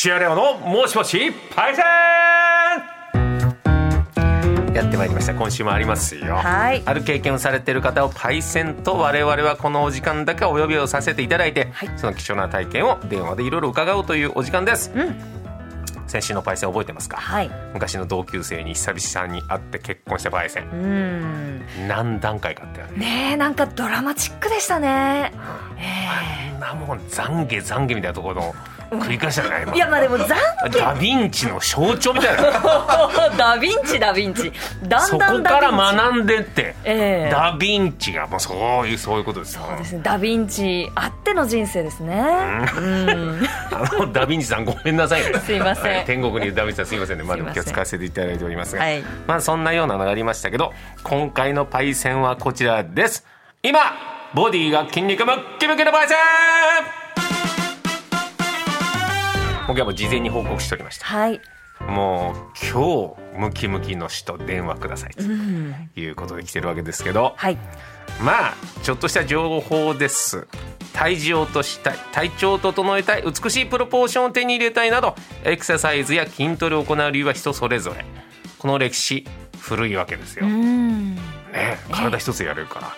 土屋レオのもしもしパイセン。やってまいりました。今週もありますよ、はい。ある経験をされている方をパイセンと我々はこのお時間だけお呼びをさせていただいて、はい。その貴重な体験を電話でいろいろ伺おうというお時間です、うん。先週のパイセン覚えてますか、はい。昔の同級生に久々に会って結婚したパイセン。うん。何段階かあったよね。ねえなんかドラマチックでしたね。え。あんなもん懺悔懺悔みたいなところの繰り返しじゃない、えいやまあでも懺ダヴィンチの象徴みたいな。悔 ダヴィンチダヴィンチ。だそんだんこから学んでって、ええ。ダヴィンチがもうそういうそういうことですよ。そうですね。ダヴィンチあっての人生ですね。うん。あのダヴィンチさんごめんなさい。ね すいません。はい天国にいるダヴィンチさんすいませんね。まあでもすいません。今日使わせていただいておりますが、はい。まあそんなようなのがありましたけど今回のパイセンはこちらです。今ボディが筋肉ムッキムキのパイセン僕はもう事前に報告しておりました。はい。もう今日ムキムキの人電話くださいと。うん。いうことで来てるわけですけど、はい。まあちょっとした情報です。体重を落としたい。体調を整えたい。美しいプロポーションを手に入れたいなどエクササイズや筋トレを行う理由は人それぞれ。この歴史古いわけですよ、うね、ん体一つやれるから。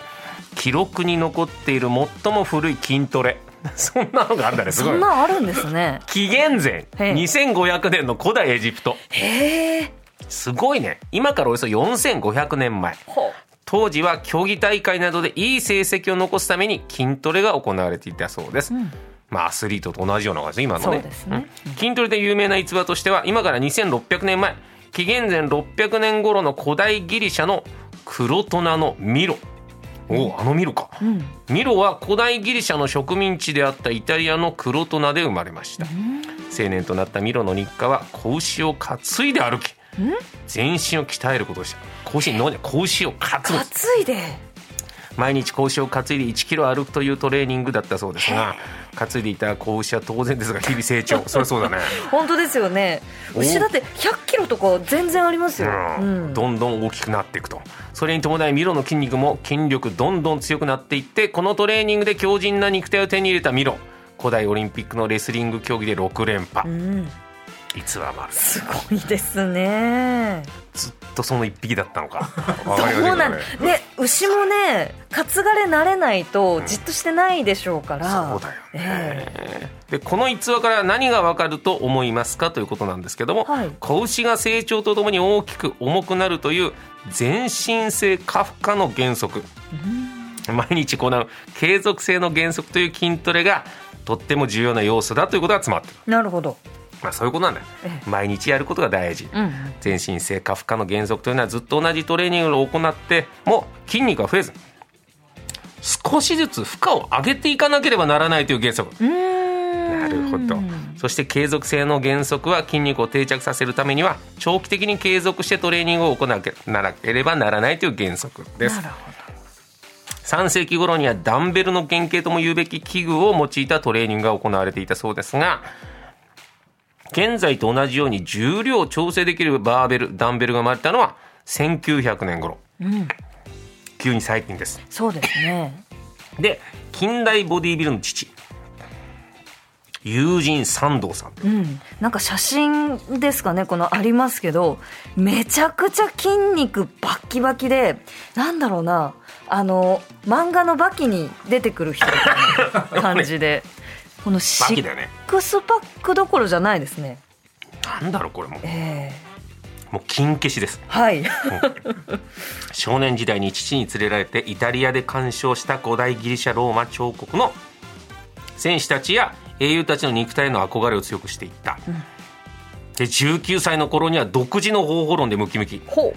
記録に残っている最も古い筋トレ そんなのがあるんだねすそごい。んなんあるんですね。紀元前へえ。2500年の古代エジプト。へえ。すごいね。今からおよそ4500年前。ほ当時は競技大会などでいい成績を残すために筋トレが行われていたそうです、ん。まあアスリートと同じような感じ今のね。ね。うん。筋トレで有名な逸話としては今から2600年前紀元前600年頃の古代ギリシャの黒トナのミロおおあのミロか、ううん。ミロは古代ギリシャの植民地であったイタリアのクロトナで生まれました。青年となったミロの日課は子牛を担いで歩き全身を鍛えることでした。子牛に乗る子牛を担ぐ。担いで。毎日子牛を担いで1キロ歩くというトレーニングだったそうですが担いでいた子牛は当然ですが日々成長。そりゃそうだね、本当ですよね。お牛だって100キロとか全然ありますよ、ううん。んどんどん大きくなっていくと。それに伴いミロの筋肉も筋力どんどん強くなっていってこのトレーニングで強靭な肉体を手に入れたミロ。古代オリンピックのレスリング競技で6連覇。うん。逸話もある。すごいですねずっとその一匹だったのか。わ そうなんね。ね牛もね担がれ慣れないとじっとしてないでしょうから、そうだよえね。でこの逸話から何がわかると思いますかということなんですけども、はい。子牛が成長とともに大きく重くなるという全身性過負荷の原則。毎日行う継続性の原則という筋トレがとっても重要な要素だということが詰まってる、なるほど、まあ、そういうことなんだ毎日やることが大事。うん、全身性過負荷の原則というのはずっと同じトレーニングを行っても筋肉が増えず少しずつ負荷を上げていかなければならないという原則。なるほど。そして継続性の原則は筋肉を定着させるためには長期的に継続してトレーニングを行わなければならないという原則です。なるほ3世紀頃にはダンベルの原型とも言うべき器具を用いたトレーニングが行われていたそうですが現在と同じように重量を調整できるバーベルダンベルが生まれたのは1900年頃。ど、うん、急に最近です。そうですね。で近代ボディビルの父友人三道さん。うん、なんか写真ですかねこのありますけどめちゃくちゃ筋肉バッキバキでなんだろうなあの漫画の「バキ」に出てくる人みたいな感じで このシックスパックどころじゃないですね。なんだろうこれも。うえ。もう金消しです。えはい。少年時代に父に連れられてイタリアで鑑賞した古代ギリシャローマ彫刻の戦士たちや英雄たちの肉体への憧れを強くしていった、で19歳の頃には独自の方法論でムキムキ。ほ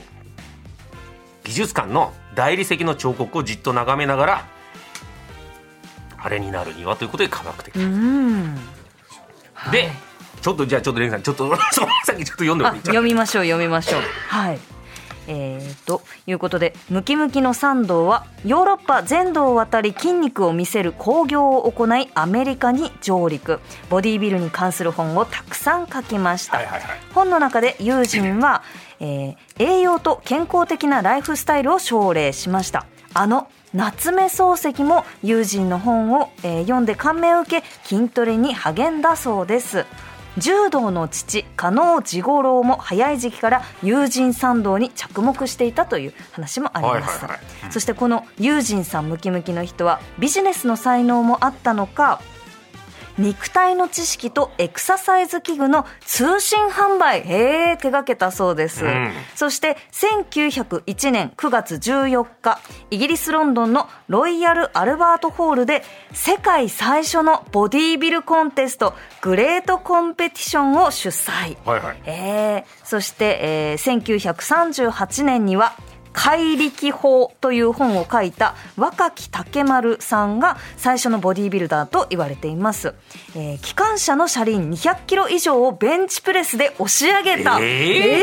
美術館の大理石の彫刻をじっと眺めながらあれになるにはということで科学的、ううん。で、はい。ちょっとじゃあちょっとレンさんちょっとそのさっきちょっと読んでもあらっていい読みましょう読みましょう。はい。えー、ということでムキムキの参道はヨーロッパ全土を渡り筋肉を見せる興行を行いアメリカに上陸。ボディービルに関する本をたくさん書きました、はいはいはい。本の中でユージンは、えー栄養と健康的なライフスタイルを奨励しました。あの夏目漱石も友人の本を、えー読んで感銘を受け筋トレに励んだそうです。柔道の父加納治五郎も早い時期から友人賛同に着目していたという話もあります、そしてこの友人さんムキムキの人はビジネスの才能もあったのか肉体の知識とエクササイズ器具の通信販売。へえ手掛けたそうです、うん。そして1901年9月14日イギリス・ロンドンのロイヤル・アルバートホールで世界最初のボディービルコンテストグレートコンペティションを主催。はいはい。えーそして、えー1938年には怪力法という本を書いた若木竹丸さんが最初のボディービルダーと言われています、えー機関車の車輪200キロ以上をベンチプレスで押し上げた、えー？えー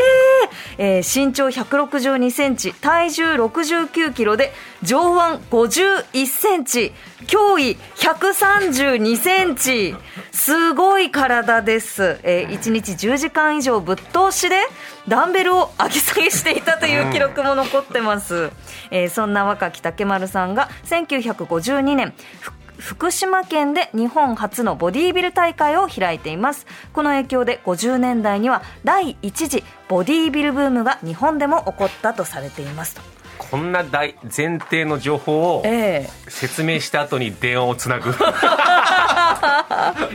えー身長162センチ体重69キロで上腕51センチ胸囲132センチ。すごい体です、えー、1日10時間以上ぶっ通しでダンベルを上げ下げしていたという記録も残ってます、えーそんな若木竹丸さんが1952年福島県で日本初のボディービル大会を開いています。この影響で50年代には第一次ボディービルブームが日本でも起こったとされています。とこんな大前提の情報をえ説明した後に電話をつなぐ。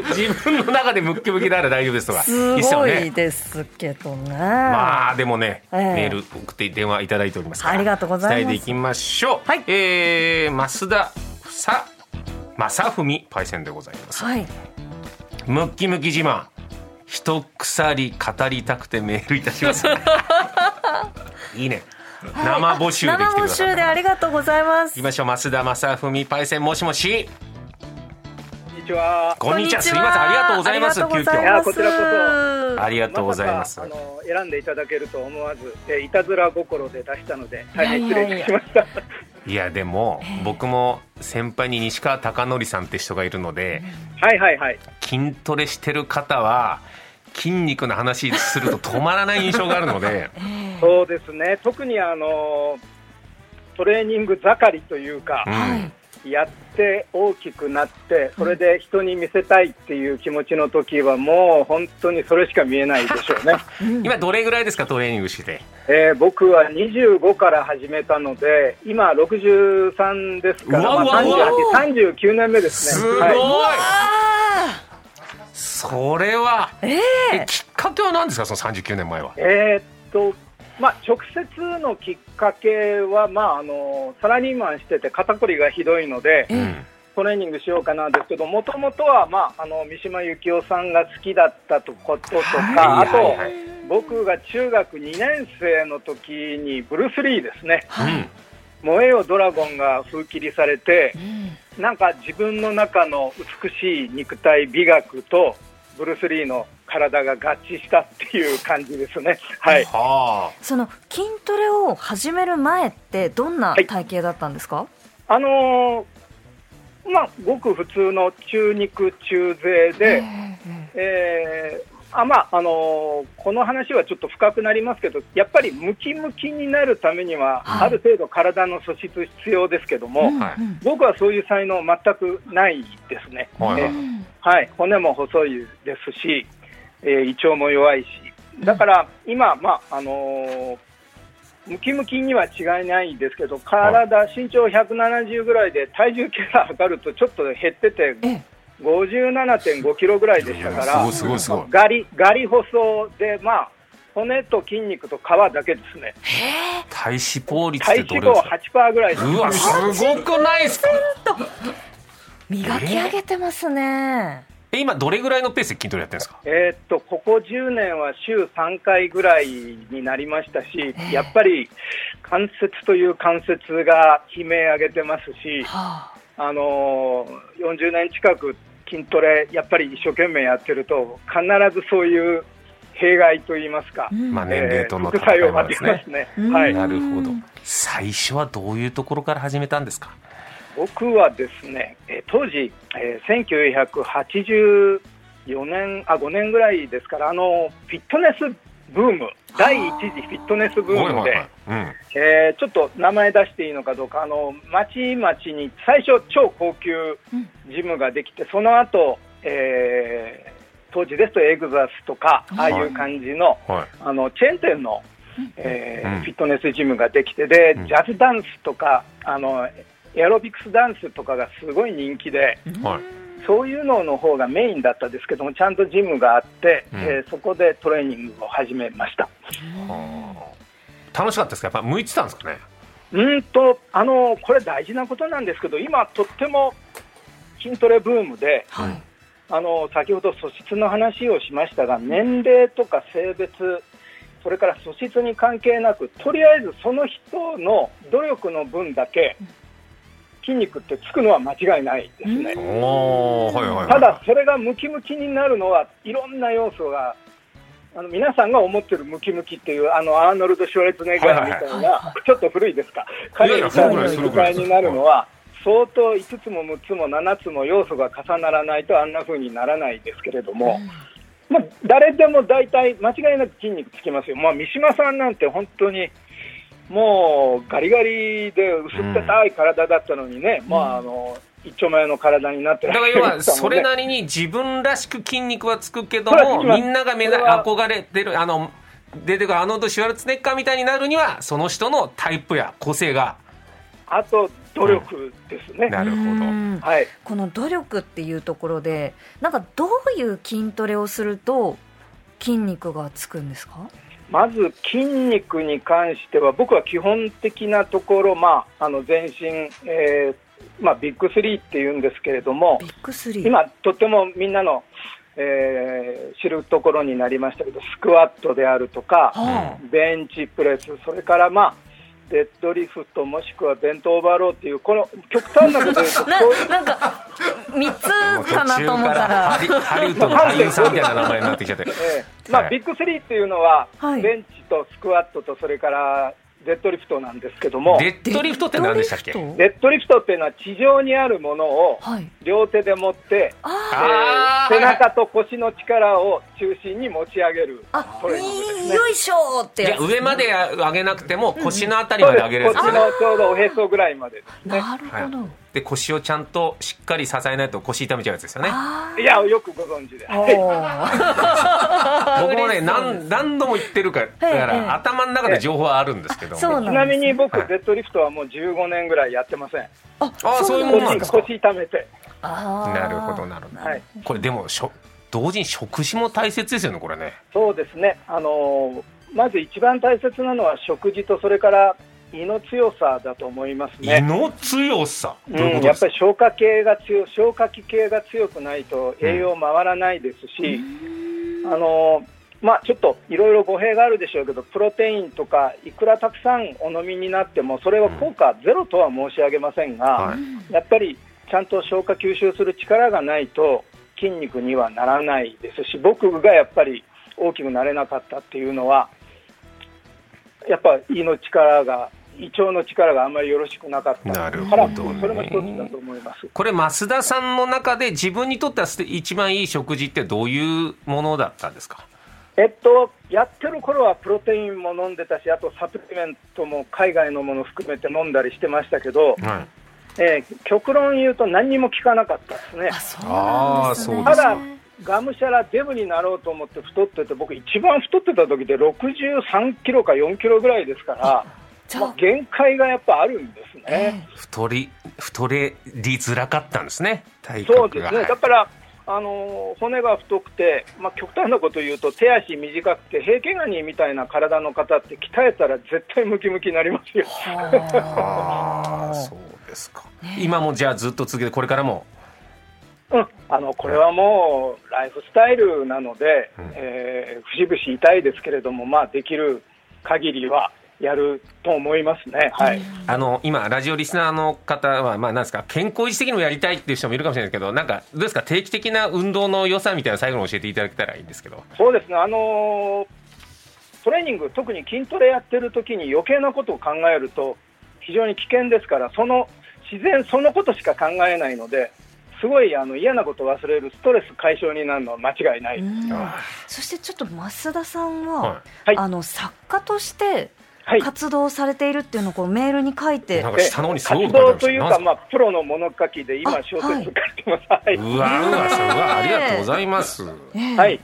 自分の中でムッキムキなら大丈夫ですとか。えすごいですけどねまあでもね、ええ。メール送って電話いただいておりますから。ありがとうございます。伝えていきましょう。はい。えー、増田さ正文パイセンでございます。はい。ムッキムキ自慢。一鎖語りたくてメールいたします いいね生募集で来てく生募ださい。集でありがとうございます。行きましょう。増田正文パイセンもしもし。こんにちは。こんにちは。すみませんありがとうございます。急遽。いやこちらこそありがとうございます。さかあの選んでいただけると思わず、えいたずら心で出したので大変失礼しました。いやでも僕も先輩に西川貴教さんって人がいるのではいはいはい。筋トレしてる方は筋肉の話すると止まらない印象があるので。そうですね。特にあのトレーニング盛りというかう、ん。やって大きくなって、それで人に見せたいっていう気持ちの時はもう本当にそれしか見えないでしょうね。今どれぐらいですかトレーニングして？えー僕は25から始めたので、今63ですから、うわうわうわ。まあ、38、39年目ですね。すごい、はいそれは、ええ。きっかけは何ですか？その39年前は。えーっと、まあ、直接のきっかけは、まあ、あのサラリーマンしてて肩こりがひどいので、うんトレーニングしようかなんですけど、もともとは、まあ、あの三島由紀夫さんが好きだったとこととか、はい。あと、はいはい僕が中学2年生の時にブルース・リーですね、うん燃えよドラゴンが封切りされて、なんか自分の中の美しい肉体美学とブルース・リーの体が合致したっていう感じですね。はい。はその筋トレを始める前ってどんな体型だったんですか、あのーまあ、ごく普通の中肉中背で、えーあまああのーこの話はちょっと深くなりますけど、やっぱりムキムキになるためには、はい。ある程度体の素質必要ですけども、はい僕はそういう才能全くないですね。はいはい。えーはい、骨も細いですし、えー胃腸も弱いし、だから今、まああのームキムキには違いないですけど、体、身長170ぐらいで、体重計が測るとちょっと減ってて、ええ57.5キロぐらいでしたからすごい、すごいガリガリ細で、まあ、骨と筋肉と皮だけですね、体脂肪率っ体脂肪てどれですか？8%ぐらいです。うわすごくないですか？磨き上げてますね、え今どれぐらいのペースで筋トレやってるんですか？えーっとここ10年は週3回ぐらいになりましたし、やっぱり関節という関節が悲鳴上げてますし、はあ。あのー40年近く筋トレ、やっぱり一生懸命やってると、必ずそういう弊害といいますか、まあ年齢との戦いもですね。ますね。うん。はい。なるほど。最初はどういうところから始めたんですか？僕はですね、えー当時、えー1984年、あ、5年ぐらいですから、あの、フィットネスブーム、第一次フィットネスブームで、ちょっと名前出していいのかどうか、あの、町々に最初超高級ジムができて、その後、えー当時ですとエグザスとか、はい。ああいう感じの,、はい。あのチェーン店の、えーうん。フィットネスジムができてで、うん。ジャズダンスとかあのエアロビクスダンスとかがすごい人気で、はいそういうのの方がメインだったんですけども、ちゃんとジムがあって、うん。えーそこでトレーニングを始めました。はあ。楽しかったですか？やっぱ向いてたんですかね？うんとあのこれ大事なことなんですけど、今、とっても筋トレブームで、はい。あの先ほど素質の話をしましたが、年齢とか性別、それから素質に関係なく、とりあえずその人の努力の分だけ、筋肉ってつくのは間違いないですね。おおはいはいはい。ただ、それがムキムキになるのは、いろんな要素が、あの皆さんが思ってるムキムキっていう、あのアーノルド・シュワレツェネッガーみたいな、ちょっと古いですか、彼みたいな肉体になるのは、相当5つも6つも7つも要素が重ならないとあんな風にならないですけれども、まあ、誰でも大体間違いなく筋肉つきますよ、まあ、三島さんなんて本当にもうガリガリで薄っぺたい体だったのにね、まあ、あの一丁前の体になってだらっから要はそれなりに自分らしく筋肉はつくけどもみんなが目指それは。憧れてるあの出てくるアーノルド・シュワルツェネッカーみたいになるにはその人のタイプや個性が。あと努力ですね。なるほど。うん。はい。この努力っていうところでなんかどういう筋トレをすると筋肉がつくんですか？まず筋肉に関しては、僕は基本的なところ、まあ、あの全身、えーまあ、ビッグスリーっていうんですけれどもビ、ッグスリー。今、とってもみんなの、えー知るところになりましたけど、スクワットであるとか、はベンチプレス、それから、まあ、デッドリフト、もしくはベントオーバーローっていう、この極端なこと言うと、なんか3つかなと思中から。ったらハリハリウッドの俳優さんみたいな名前になってきちゃって。ええまあ、はいビッグスリーっていうのは、はい。ベンチとスクワットと、それからデッドリフトなんですけども、デッドリフト？って何でしたっけ？デッドリフト？デッドリフトっていうのは地上にあるものをはい。両手で持って、ああー。えー背中と腰の力を中心に持ち上げるあトレーニングですね。よいしょーって上まで上げなくても腰のあたりまで上げるやつね。のちょうどおへそぐらいまでですね。なるほど、で腰をちゃんとしっかり支えないと腰痛めちゃうやつですよね。あいや、よくご存知で。ーおー。僕もね何何度も言ってるからだかええ。ら頭の中で情報はあるんですけどそうなんちなみに僕、はいデッドリフトはもう15年ぐらいやってません。ああそういうものなん腰ですか？腰痛めて。なるほどなるほど。はい。これでもしょ同時に食事も大切ですよねこれね。そうですね。あのーまず一番大切なのは食事と、それから胃の強さだと思います胃ね。の強さ？どうん、やっぱり消化系が強い消化器系が強くないと栄養回らないですし、あのまあ、ちょっといろいろ語弊があるでしょうけど、プロテインとか、いくらたくさんお飲みになっても、それは効果ゼロとは申し上げませんが、はい。やっぱりちゃんと消化吸収する力がないと筋肉にはならないですし、僕がやっぱり大きくなれなかったっていうのは、やっぱ胃の力が、胃腸の力があんまりよろしくなかった。なるほどね。それも一つだと思います。これ増田さんの中で自分にとっては一番いい食事ってどういうものだったんですか？えっと、やってる頃はプロテインも飲んでたし、あとサプリメントも海外のもの含めて飲んだりしてましたけど、はい。えー極論言うと何にも効かなかったですね。あそうね。ただ、がむしゃらデブになろうと思って太ってて、僕、一番太ってた時で63キロか4キロぐらいですから、まあ、限界がやっぱあるんですえね。太り太れりづらかったんですね体そうですね、だから、あのー骨が太くて、まあ、極端なこと言うと、手足短くて、平家ガニみたいな体の方って、鍛えたら絶対ムキムキになりますよ。そうですか、今もじゃあずっと続けてこれからも？うん、あのこれはもうライフスタイルなので、うん。えー節々痛いですけれども、まあ、できる限りはやると思いますね。はい、あの今ラジオリスナーの方はまあなんですか健康維持的にもやりたいっていう人もいるかもしれないですけどなんかどうですか定期的な運動の良さみたいな最後に教えていただけたらいいんですけど。そうですね、あのートレーニング、特に筋トレやってる時に余計なことを考えると非常に危険ですから、その自然そのことしか考えないので、すごいあの嫌なことを忘れるストレス解消になるのは間違いない。そしてちょっと増田さんは、ははい。あの作家としてはい活動されているっていうのをこうメールに書いて、なんか下の方にすごい活動というか、まあ、プロの物書きで今、あ小説書いてます。はい。うわうわすごい。ありがとうございます。ええはい。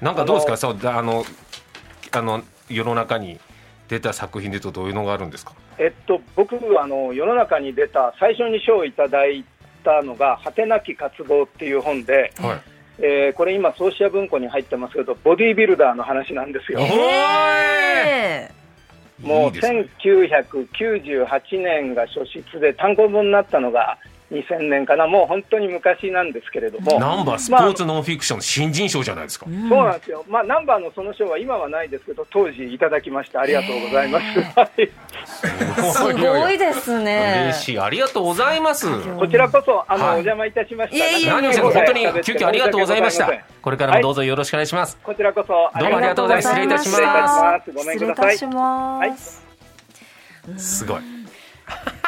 なんかどうですか？そうだあのあの世の中に出た作品で言うとどういうのがあるんですか？えっと、僕、あの、世の中に出た、最初に賞をいただいたのが、果てなき渇望っていう本で、はい。えーこれ今、創始者文庫に入ってますけど、ボディービルダーの話なんですよ。おええもういいですね。1998年が初出で単行本になったのが2000年かな、もう本当に昔なんですけれども、ナンバースポーツノンフィクションの新人賞じゃないですか、うん。そうなんですよ、まあ、ナンバーのその賞は今はないですけど、当時いただきました、ありがとうございます。はい。すごいですね。嬉しい。ありがとうございます。こちらこそあの、はい。お邪魔いたしました。いえいえ。何をさん本当に急遽ありがとうございました。これからもどうぞよろしくお願いします、こちらこそどうもありがとうございます。失礼いたします。ごめんください。失礼いたします、すごい。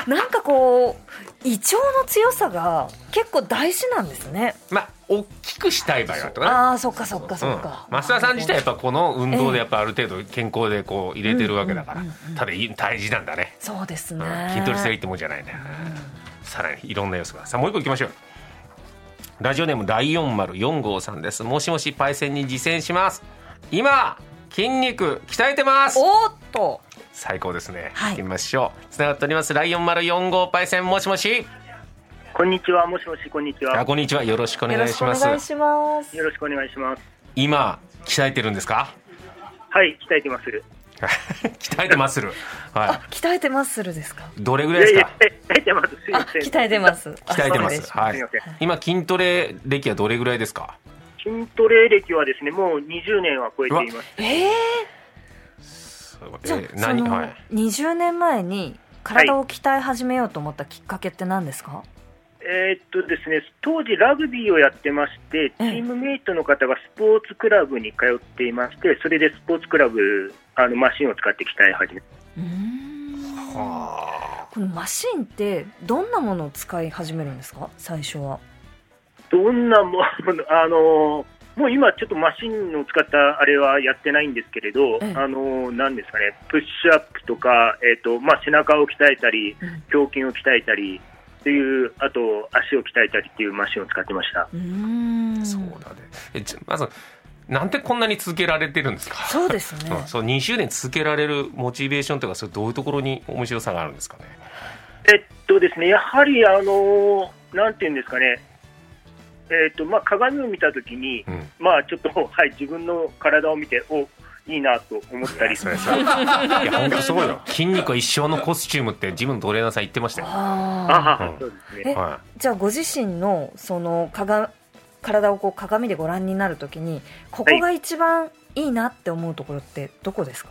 なんかこう胃腸の強さが結構大事なんですね。まあ大きくしたい場合はとかね。ああそっかそっかそうん。っか、増田さん自体やっぱこの運動でやっぱある程度健康でこう入れてるわけだから、ただい大事なんだね、そうですね、うん。筋トレすればいいってもんじゃないんだよ、さらにいろんな要素が。さあもう一個いきましょう。ラジオネーム第404号さんです。もしもしパイセンに実践します。今筋肉鍛えてます。おーっと最高ですね、はい。行きましょう。つながっております。ライオン丸4号パイセンもしもし。こんにちは、もしもし、こんにちは。あこんにちは。よろしくおよろしくお願いします願いします。よろしくお願いします。今鍛えてるんですか？はい、鍛えてます。鍛えてまする。あは鍛えてまするですか？いどれぐらいですか、鍛えてます。鍛えてます。鍛えてます。はい。今筋トレ歴はどれぐらいですか？筋トレ歴はですね、もう20年は超えています。えええじゃあ、ーその、何？はい。20年前に体を鍛え始めようと思ったきっかけって何ですか、えーっとですね、当時ラグビーをやってまして、チームメイトの方がスポーツクラブに通っていまして、それでスポーツクラブ、あの、マシンを使って鍛え始めうーん。はこのマシンってどんなものを使い始めるんですか？最初は。どんなもの、あのもう今、ちょっとマシンを使ったあれはやってないんですけれど、ええ。あのなんですかね、プッシュアップとか、えっ、と、まあ、背中を鍛えたり、うん。胸筋を鍛えたり、っていう、あと、足を鍛えたりっていうマシンを使ってました。うーん。そうだね。えじゃまずなんでこんなに続けられてるんですか？そうですね。うん、そう20年続けられるモチベーションとかそれどういうところに面白さがあるんですかね？えっとですね、やはり、あのなんていうんですかね、えっと、まあ、鏡を見たときに、うんまあ、ちょっと、はい、自分の体を見て、お、いいなと思ったり。いや本当すごいよ。筋肉は一生のコスチュームってジムのトレーナーさん言ってましたよ。あああ、うん。そうですえね。はじゃあご自身のそのかが体をこう鏡でご覧になるときにここが一番いいなって思うところってどこですか、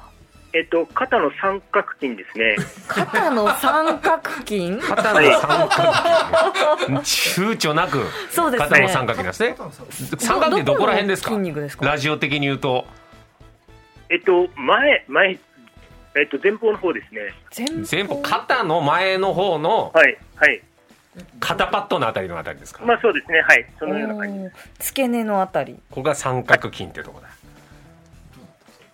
えっと、肩の三角筋ですね。肩の三角筋？い肩の三角筋。躊躇なくそうですね。肩の三角筋ですね。三角筋どこら辺ですか？筋肉ですか？ラジオ的に言うと。えっと、前、前、えっと、前方の方ですね。全全部肩の前の方のはい、はい。肩パッドのあたりのあたりですか？まあそうですね、はい。そのような感じ。付け根のあたり。ここが三角筋ってとこだ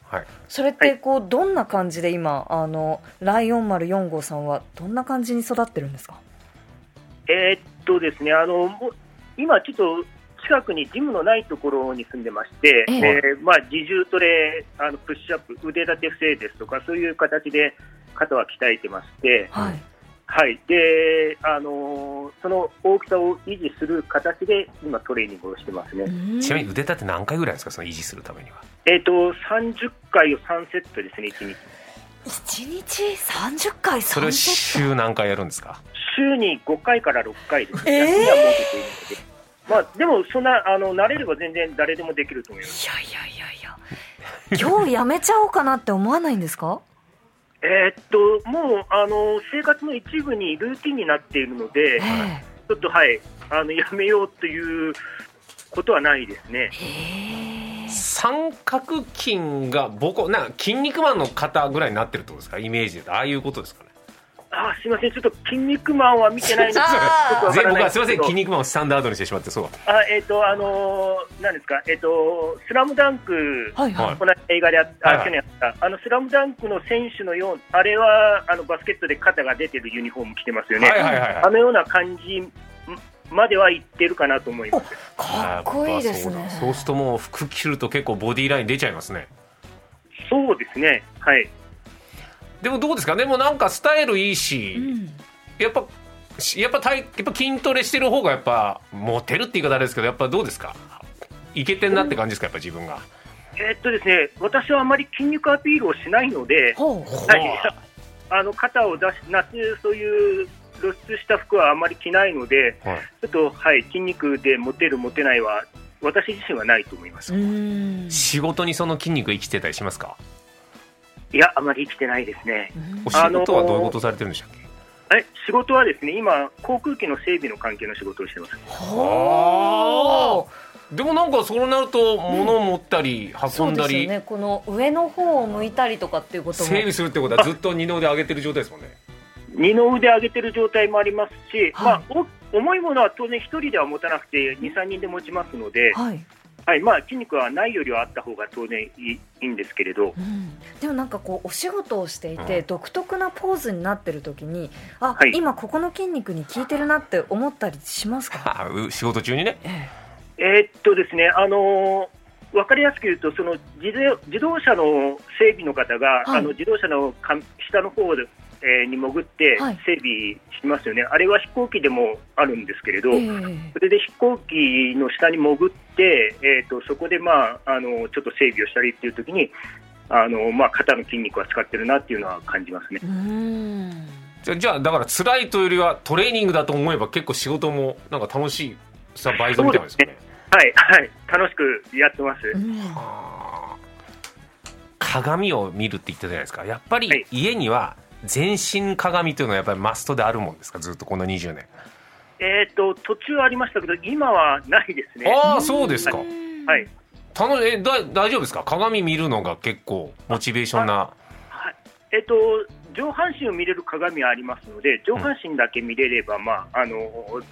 はい。それってこうどんな感じで今あのライオン丸4号さんはどんな感じに育ってるんですか？えーっとですね、あの、もう今ちょっと近くにジムのないところに住んでまして、ええ。えーまあ自重トレ、あの、プッシュアップ、腕立て伏せですとか、そういう形で肩は鍛えてまして、はいはい。で、あのその大きさを維持する形で今トレーニングをしてますね。ちなみに腕立て何回ぐらいですか？その維持するためにはえーっと、30回を3セットですね、1日。1日30回それを3セッ週何回やるんですか？週に5回から6回ですね。えー休みは設けているので。まあ、でも、そんな、あの、慣れれば全然誰でもできると思います。トいやいやいやいや今日やめちゃおうかなって思わないんですか？えーっと、もう、あの、生活の一部にルーティンになっているので、ええ。ちょっと、はい、あの、やめようということはないですね。へえ。三角筋が僕な筋肉マンの方ぐらいになってるってことですか？イメージでああいうことですかねあすみません、ちょっと筋肉マンは見てないんですあー全僕はすみません、筋肉肉マンをスタンダードにしてしまって、そう。あ、えっ、と、あのー、なんですか、えっ、と、スラムダンク、はいはいこの映画であった、はいはい去年やった、あの、スラムダンクの選手のよう、あれは、あの、バスケットで肩が出てるユニフォーム着てますよね。はいはいはいはいあのような感じまではいってるかなと思います。かっこいいですねやっぱそうだそうするともう服着ると結構ボディライン出ちゃいますね。そうですね。はい。でもどうですか？でもなんかスタイルいいし、うん。やっぱやっぱ体やっぱ筋トレしてる方がやっぱモテるって言い方あれですけどやっぱどうですか？いけてんなって感じですか？やっぱ自分が。えーっとですね、私はあまり筋肉アピールをしないので、あの肩を出し、夏、そういう露出した服はあまり着ないので、はい。ちょっと、はい、筋肉でモテる、モテないは、私自身はないと思います。うん。仕事にその筋肉生きてたりしますか？いや、あまり生きてないですね。お仕事はどういうことされてるんでしたっけ、え仕事はですね、今、航空機の整備の関係の仕事をしてます。ほうでもなんかそうなると物を持ったり運んだり、ですよね。この上の方を向いたりとかっていうことも。整備するってことはずっと二の腕上げてる状態ですもんね。二の腕上げてる状態もありますし、はい。まあ、お重いものは当然一人では持たなくて、2、3人で持ちますので、はい、はいまあ、筋肉はないよりはあった方が当然いいいいんですけれど、うん、でもなんかこうお仕事をしていて、うん。独特なポーズになってる時にあ、はい。今ここの筋肉に効いてるなって思ったりしますか、仕事中にね。ええ。ーっとですね、あのー、分かりやすく言うと、その自動自動車の整備の方が、はい。あの自動車のか下の方で、えーに潜ってはい。整備しますよね、あれは飛行機でもあるんですけれど、ええ。それで飛行機の下に潜って、えー、とそこで、まあ、あのちょっと整備をしたりっていう時にあのまあ、肩の筋肉は使ってるなっていうのは感じますね。うーん。じゃあじゃあだから辛いというよりはトレーニングだと思えば結構仕事もなんか楽しいさ倍増みたいですよね。はい、はい、楽しくやってます。鏡を見るって言ったじゃないですか。やっぱはい。り家には全身鏡というのはやっぱりマストであるもんですか？ずっとこの20年。えっ、と途中ありましたけど今はないですね。ああそうですか。はい。楽しえだ大丈夫ですか？鏡見るのが結構モチベーションな。はい。えっと、上半身を見れる鏡はありますので、上半身だけ見れれば、まあ、あの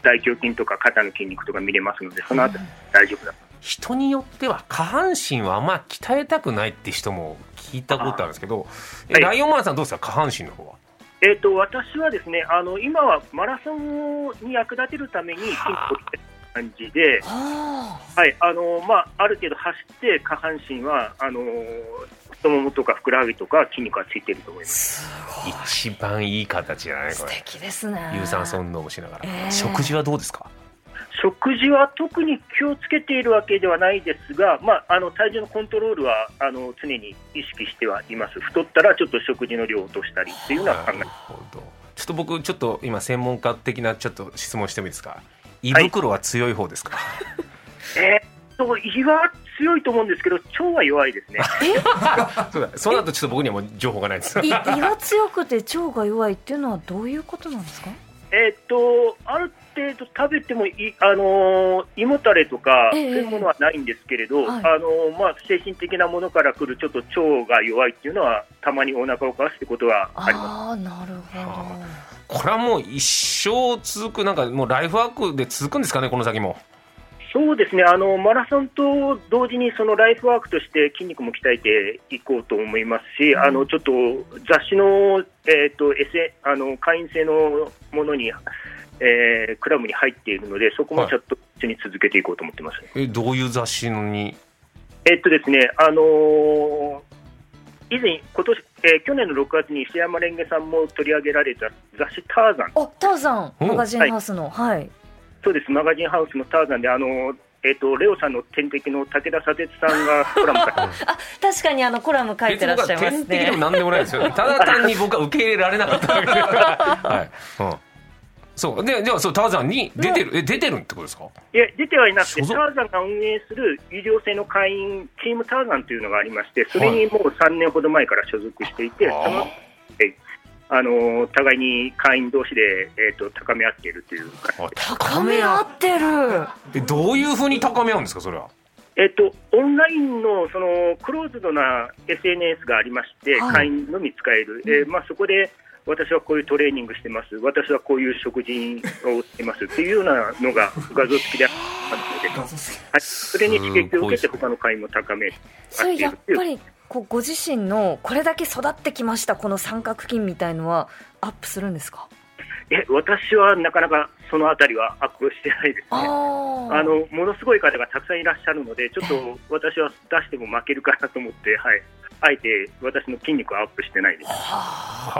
大胸筋とか肩の筋肉とか見れますので、そのあたり大丈夫だ。人によっては下半身はあんま鍛えたくないって人も聞いたことあるんですけどえはい。ライオンマンさんどうですか？下半身の方は。えっと、私はですね、あの今はマラソンに役立てるために筋肉をつけた感じで、ははいあのまあ、ある程度走って下半身はあの太ももとかふくらはぎとか筋肉がついていると思いあます。すごい。一番いい形じゃない？こ素れ敵ですね。有酸素運動もしながら、えー食事はどうですか？食事は特に気をつけているわけではないですが、まあ、あの体重のコントロールはあの常に意識してはいます、太ったらちょっと食事の量を落としたりっていうのは考えなるほど。ちょっと僕ちょっと今専門家的なちょっと質問してもいいですか？胃袋は強い方ですか、えーっと胃は強いと思うんですけど、腸は弱いですね。そうだ。そうなるとちょっと僕にはもう情報がないです。い胃が強くて腸が弱いっていうのはどういうことなんですか？えーっとある程度食べてもいあのー胃もたれとか、ええそういうものはないんですけれど、はい。あのーまあ、精神的なものから来るちょっと腸が弱いっていうのは、たまにお腹を壊すってことはあります。ああなるほはこれはもう一生続くなんかもうライフワークで続くんですかねこの先も。そうですね。あのマラソンと同時にそのライフワークとして筋肉も鍛えていこうと思いますし、うん。あのちょっと雑誌の,、えー、とあの会員制のものに、えークラブに入っているので、そこもちょっと一緒に続けていこうと思ってます。えどういう雑誌に？えっとですね、あのー以前、今年、えー去年の6月に石山レンゲさんも取り上げられた雑誌ターザン、あターザンうんマガジンハウスの。はい、そうです、マガジンハウスのターザンで、あのーえっとレオさんの天敵の武田砂鉄さんが コラム書いてます。確かにあのコラム書いてらっしゃいます別に僕は天敵でもね何でもないですよ。ただ単に僕は受け入れられなかっただけで はい、うん、そう。でではそうターザンに出てる、え出てるってことですか？いや出てはいなくて、ターザンが運営する有料制の会員、チームターザンというのがありまして、それにもう3年ほど前から所属していて、あー。そのえあのー互いに会員同士で、えー、と高め合っているという。高め合ってる。えどういうふうに高め合うんですかそれは？えっと、オンラインのそのクローズドな SNS がありまして、はい。会員のみ使える、えーまあ、そこで私はこういうトレーニングしてます、私はこういう食事をしてます。っていうようなのが画像付きであるので、はい、それに刺激を受けて、他の会も高め。それやっぱりこうご自身のこれだけ育ってきました、この三角筋みたいのは、アップするんですか？え私はなかなかそのあたりはアップしてないですね。あのものすごい方がたくさんいらっしゃるので、ちょっと私は出しても負けるかなと思って、はい、あえて私の筋肉はアップしてないです。は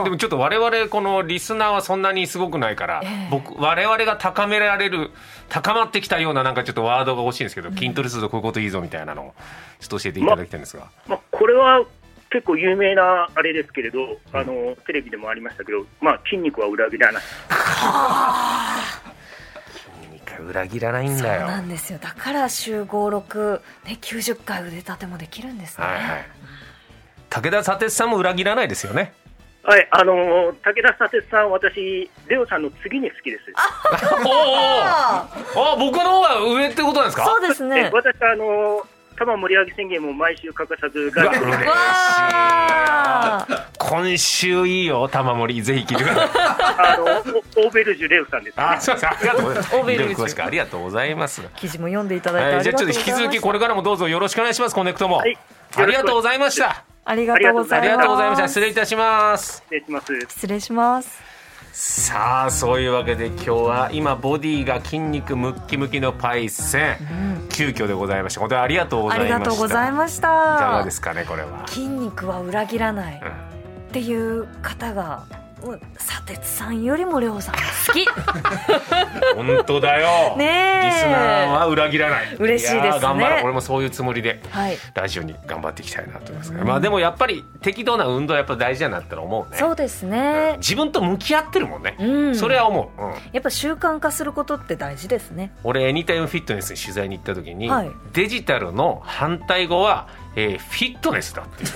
あ。でもちょっと我々このリスナーはそんなにすごくないから、えー、僕我々が高められる高まってきたようななんかちょっとワードが欲しいんですけど、うん、筋トレするとこういうこといいぞみたいなのをちょっと教えていただきたいんですが。ままあ、これは結構有名なあれですけれど、あのテレビでもありましたけど、まあ筋肉は裏切らない。裏切らないんだよ。そうなんですよ。だから週56ね90回腕立てもできるんですね、はいはい、武田砂鉄さんも裏切らないですよね。はいあのー、武田砂鉄さん私レオさんの次に好きです。おおあ僕の方が上ってことなんですか？そうですね。私あのー多摩盛り上げ宣言も毎週欠かさず 今週いいよ玉森ぜひ聞いてください。あのオーベルジュレウさんです、ね、あありがとうございます。オーベルジュ。詳しくありがとうございます。記事も読んでいただいて、はい、じゃあちょっと引き続きこれからもどうぞよろしくお願いしますコネクトも、はい、ありがとうございました。ありがとうございます。ありがとうございました失礼いたします。失礼します。失礼しますさあそういうわけで今日は今ボディが筋肉ムッキムキのパイセン、うん、急遽でございました。本当にありがとうございました。ありがとうございました。いかがですかねこれは。筋肉は裏切らない、っていう方が砂鉄さんよりもりょうさん好き。本当だよ。ねリスナーは裏切らない。嬉しいですね。頑張ろう。俺もそういうつもりで、はい、ラジオに頑張っていきたいなと思います、ね、まあでもやっぱり適度な運動はやっぱ大事だなって思うね。そうですね、うん、自分と向き合ってるもんね、うん、それは思う、うん、やっぱ習慣化することって大事ですね。俺エニタイムフィットネスに取材に行った時に、はい、デジタルの反対語はえー、フィットネスだってい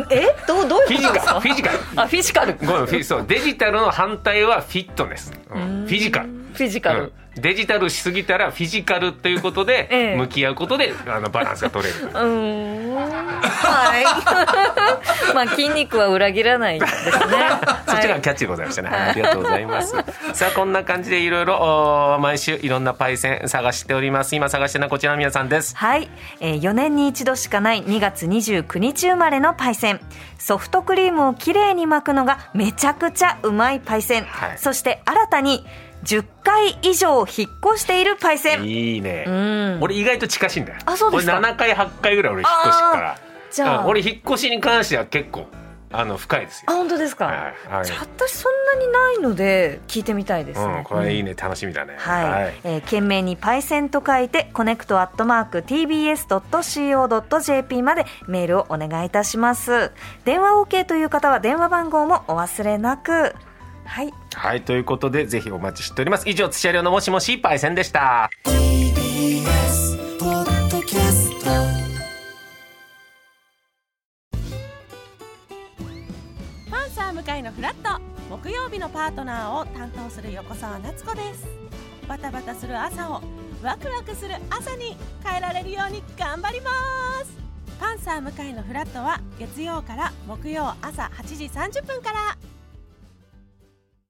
う。え？どうどういうことですか？フィジカルあフィジカル。ごめんそうデジタルの反対はフィットネス、うん、フィジカル。フィジカル、うんデジタルしすぎたらフィジカルということで向き合うことであのバランスが取れる。うんはい。まあ筋肉は裏切らないですね。そっちがキャッチでございましたね。はい、ありがとうございます。さあこんな感じでいろいろ毎週いろんなパイセン探しております。今探してるのはこちらの皆さんです。はい、えー、4年に一度しかない2月29日生まれのパイセン。ソフトクリームをきれいに巻くのがめちゃくちゃうまいパイセン。はい、そして新たに10回以上引っ越しているパイセンいいね、うん、俺意外と近しいんだよあそうですか？俺7回8回ぐらい俺引っ越しからじゃあ、俺引っ越しに関しては結構あの深いですよ。あ本当ですか？はいはい、私そんなにないので聞いてみたいですね。うん、これいいね、楽しみだね。はい。はい、えー、件名にパイセンと書いてコネクトアットマーク tbs ドット co ドット jp までメールをお願いいたします。電話 OK という方は電話番号もお忘れなく。はい。はい、ということで、ぜひお待ちしております。以上、土屋亮のもしもしパイセンでした。パンサー向かいのフラット木曜日のパートナーを担当する横澤夏子ですバタバタする朝をワクワクする朝に変えられるように頑張りますパンサー向かいのフラットは月曜から木曜朝8時30分から